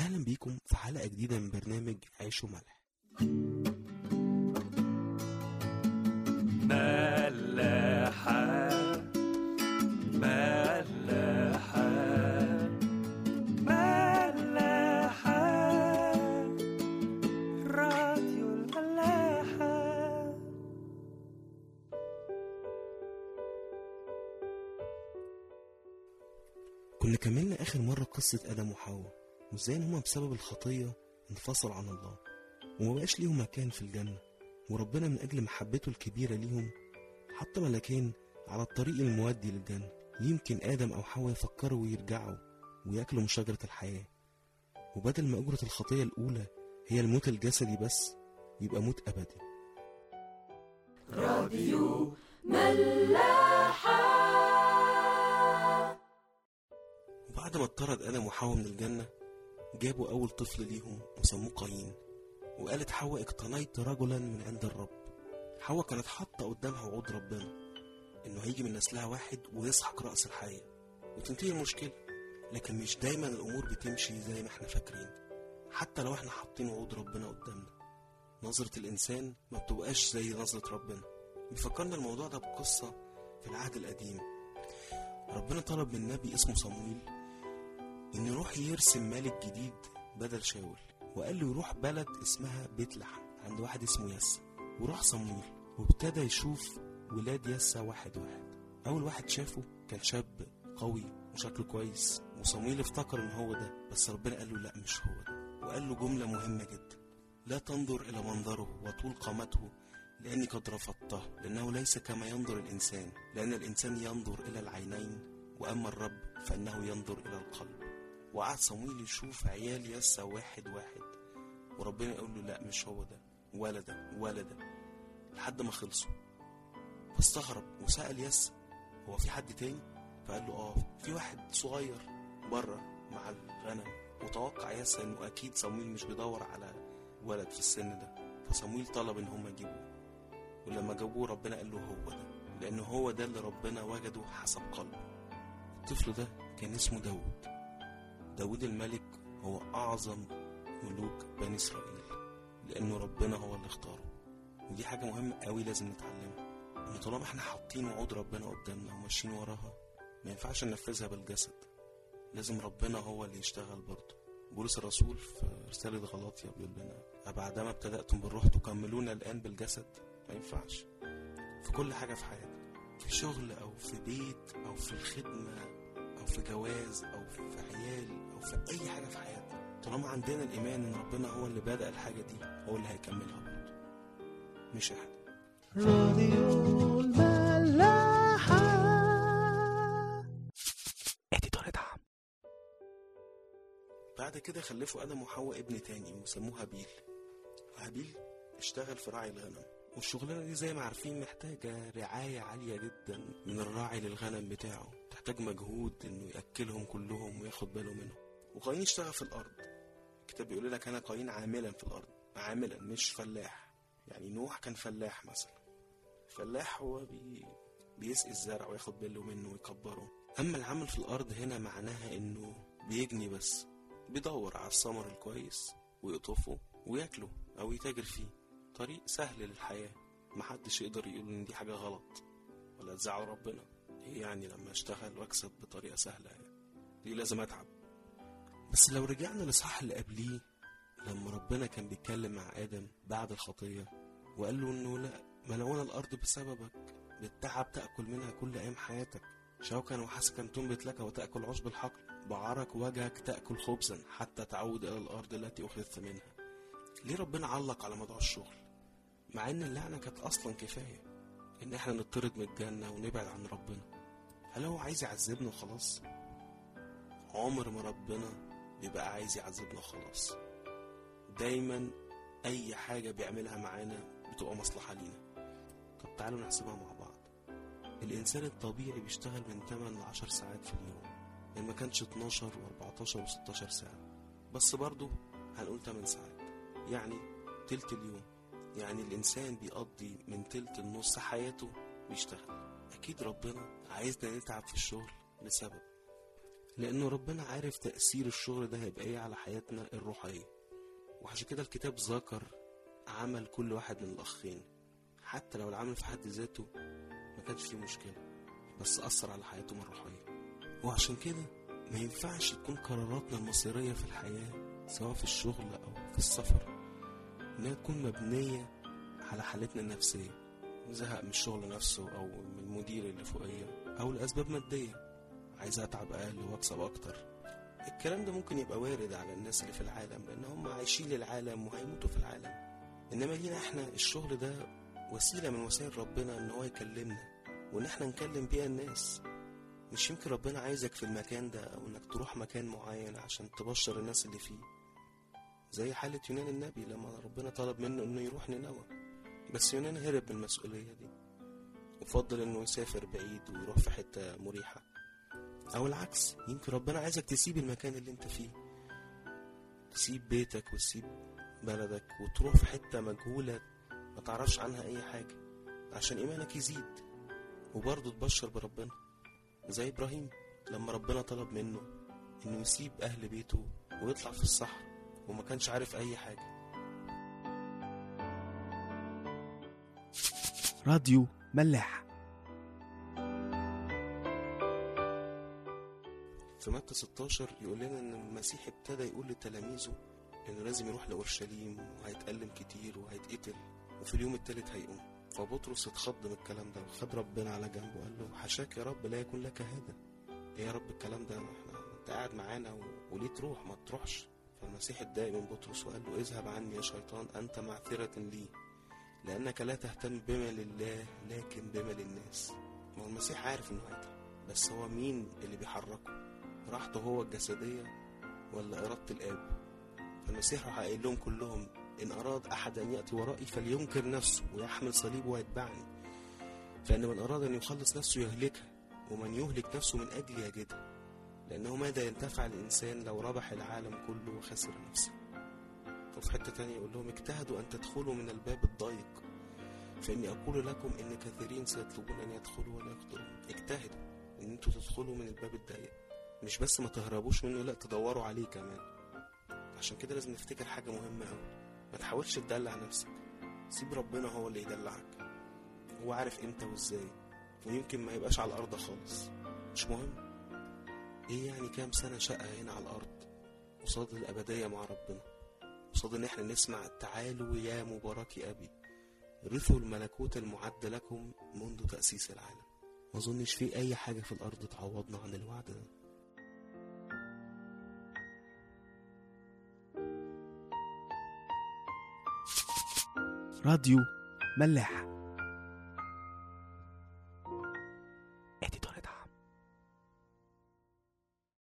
أهلا بيكم في حلقة جديدة من برنامج عيش وملح. ملاحة ملاحة ملاحة. راديو الملاحة. كنا كملنا آخر مرة قصة آدم وحواء. وإزاي إن هما بسبب الخطية انفصلوا عن الله ومبقاش ليهم مكان في الجنة وربنا من أجل محبته الكبيرة ليهم حط ملكين على الطريق المودي للجنة. يمكن آدم أو حواء يفكروا ويرجعوا وياكلوا من شجرة الحياة. وبدل ما أجرة الخطية الأولى هي الموت الجسدي بس يبقى موت أبدي. وبعد ما اطرد آدم وحواء من الجنة جابوا أول طفل ليهم وسموه قايين وقالت حواء اقتنيت رجلا من عند الرب. حواء كانت حاطة قدامها وعود ربنا إنه هيجي من نسلها واحد ويسحق رأس الحياة. وتنتهي المشكلة لكن مش دايما الأمور بتمشي زي ما إحنا فاكرين. حتى لو إحنا حاطين وعود ربنا قدامنا نظرة الإنسان ما بتبقاش زي نظرة ربنا. بيفكرنا الموضوع ده بقصة في العهد القديم. ربنا طلب من نبي اسمه صمويل إنه يروح يرسم ملك جديد بدل شاول. وقال له يروح بلد اسمها بيت لحم عند واحد اسمه يسا وراح صمويل وابتدى يشوف ولاد يسا واحد واحد. أول واحد شافه كان شاب قوي وشكله كويس. وصمويل افتكر إن هو ده. بس ربنا قال له لا مش هو ده. وقال له جملة مهمة جدا. لا تنظر إلى منظره وطول قامته لأني قد رفضته. لأنه ليس كما ينظر الإنسان. لأن الإنسان ينظر إلى العينين وأما الرب فإنه ينظر إلى القلب. وقعد صمويل يشوف عيال يسا واحد واحد. وربنا يقول له لا مش هو ده ولا ده ولا ده. لحد ما خلصوا. فاستغرب وسأل يسا هو في حد تاني؟ فقال له آه في واحد صغير بره مع الغنم. وتوقع يسا إنه أكيد صمويل مش بيدور على ولد في السن ده. فصمويل طلب إن هم يجيبوه. ولما جابوه ربنا قال له هو ده لأنه هو ده اللي ربنا وجده حسب قلبه. الطفل ده كان اسمه داود داود الملك هو أعظم ملوك بني إسرائيل لأنه ربنا هو اللي اختاره. ودي حاجة مهمة قوي لازم نتعلمها إن طالما إحنا حاطين وعود ربنا قدامنا وماشيين وراها ما ينفعش ننفذها بالجسد. لازم ربنا هو اللي يشتغل برضه. بولس الرسول في رسالة غلاطيا بيقول لنا أبعدما ابتدأتم بالروح تكملون الآن بالجسد؟ ما ينفعش. في كل حاجة في حياتك في شغل أو في بيت أو في الخدمة أو في جواز أو في عيال في أي حاجة في حياتك طالما عندنا الإيمان إن ربنا هو اللي بدأ الحاجة دي هو اللي هيكملها برضه. مش إحنا راديو اديتور دعم بعد كده خلفوا آدم وحواء ابن تاني وسموه هابيل. وهابيل اشتغل في راعي الغنم والشغلانة دي زي ما عارفين محتاجة رعاية عالية جدا من الراعي للغنم بتاعه. تحتاج مجهود إنه يأكلهم كلهم وياخد باله منهم. وقايين اشتغل في الأرض. الكتاب بيقول لك أنا قايين عاملا في الأرض. عاملا مش فلاح. يعني نوح كان فلاح مثلا. فلاح هو بي بيسقي الزرع وياخد باله منه ويكبره. أما العمل في الأرض هنا معناها إنه بيجني بس. بيدور على الثمر الكويس ويقطفه وياكله أو يتاجر فيه. طريق سهل للحياة. محدش يقدر يقول إن دي حاجة غلط. ولا تزعل ربنا. إيه يعني لما أشتغل وأكسب بطريقة سهلة؟ يعني ليه لازم أتعب. بس لو رجعنا للصح اللي قبليه لما ربنا كان بيتكلم مع آدم بعد الخطية وقال له إنه لا ملعون الأرض بسببك بالتعب تأكل منها كل أيام حياتك شوكا وحسكا تنبت لك وتأكل عشب الحقل بعرق وجهك تأكل خبزا حتى تعود إلى الأرض التي أخذت منها. ليه ربنا علق على موضوع الشغل؟ مع إن اللعنة كانت أصلا كفاية إن إحنا نطرد من الجنة ونبعد عن ربنا. هل هو عايز يعذبنا وخلاص؟ عمر ما ربنا بيبقى عايز يعذبنا وخلاص دايما أي حاجة بيعملها معانا بتبقى مصلحة لينا. طب تعالوا نحسبها مع بعض. الإنسان الطبيعي بيشتغل من 8 ل 10 ساعات في اليوم. إن ما كانش 12 و14 و16 ساعة. بس برضه هنقول 8 ساعات. يعني تلت اليوم. يعني الإنسان بيقضي من تلت النص حياته بيشتغل. أكيد ربنا عايزنا نتعب في الشغل لسبب. لأنه ربنا عارف تأثير الشغل ده هيبقى إيه على حياتنا الروحية. وعشان كده الكتاب ذكر عمل كل واحد من الأخين. حتى لو العمل في حد ذاته ما كانش فيه مشكلة بس أثر على حياتهم الروحية. وعشان كده ما ينفعش تكون قراراتنا المصيرية في الحياة سواء في الشغل أو في السفر إنها تكون مبنية على حالتنا النفسية زهق من الشغل نفسه أو من المدير اللي فوقيا أو لأسباب مادية. عايز أتعب أقل وأكسب أكتر. الكلام ده ممكن يبقى وارد على الناس اللي في العالم لأن هم عايشين للعالم وهيموتوا في العالم. إنما لينا إحنا الشغل ده وسيلة من وسائل ربنا إن هو يكلمنا وإن إحنا نكلم بيها الناس. مش يمكن ربنا عايزك في المكان ده أو إنك تروح مكان معين عشان تبشر الناس اللي فيه. زي حالة يونان النبي لما ربنا طلب منه إنه يروح نينوى. بس يونان هرب من المسؤولية دي. وفضل إنه يسافر بعيد ويروح في حتة مريحة. أو العكس يمكن ربنا عايزك تسيب المكان اللي أنت فيه. تسيب بيتك وتسيب بلدك وتروح في حتة مجهولة ما تعرفش عنها أي حاجة عشان إيمانك يزيد وبرضه تبشر بربنا. زي إبراهيم لما ربنا طلب منه إنه يسيب أهل بيته ويطلع في الصحراء وما كانش عارف أي حاجة. راديو ملاح. في متى 16 يقول لنا إن المسيح ابتدى يقول لتلاميذه انه لازم يروح لأورشليم وهيتألم كتير وهيتقتل وفي اليوم التالت هيقوم. فبطرس اتخض من الكلام ده وخد ربنا على جنبه وقال له حشاك يا رب لا يكون لك هذا. إيه يا رب الكلام ده؟ إحنا أنت قاعد معانا. وليه تروح؟ ما تروحش. فالمسيح اتضايق من بطرس وقال له اذهب عني يا شيطان أنت معثرة لي لأنك لا تهتم بما لله لكن بما للناس. ما هو المسيح عارف إنه هيتعب. بس هو مين اللي بيحركه؟ راحته هو الجسدية ولا إرادة الآب؟ فالمسيح راح قايل لهم كلهم إن أراد أحد أن يأتي ورائي فلينكر نفسه ويحمل صليبه ويتبعني. فإن من أراد أن يخلص نفسه يهلكها ومن يهلك نفسه من أجلي يجدها. لأنه ماذا ينتفع الإنسان لو ربح العالم كله وخسر نفسه؟ وفي حتة تانية يقول لهم اجتهدوا أن تدخلوا من الباب الضيق فإني أقول لكم إن كثيرين سيطلبون أن يدخلوا ولا يقدرون. اجتهدوا. إن أنتوا تدخلوا من الباب الضيق. مش بس ما تهربوش منه لا تدوروا عليه كمان. عشان كده لازم نفتكر حاجة مهمة أوي. ما تحاولش تدلع نفسك. سيب ربنا هو اللي يدلعك. هو عارف إمتى وإزاي. ويمكن ما يبقاش على الأرض خالص. مش مهم. إيه يعني كام سنة شقة هنا على الأرض؟ قصاد الأبدية مع ربنا. قصاد إن إحنا نسمع تعالوا يا مبارك أبي. رثوا الملكوت المعد لكم منذ تأسيس العالم. ما أظنش في أي حاجة في الأرض تعوضنا عن الوعد ده. راديو ملاح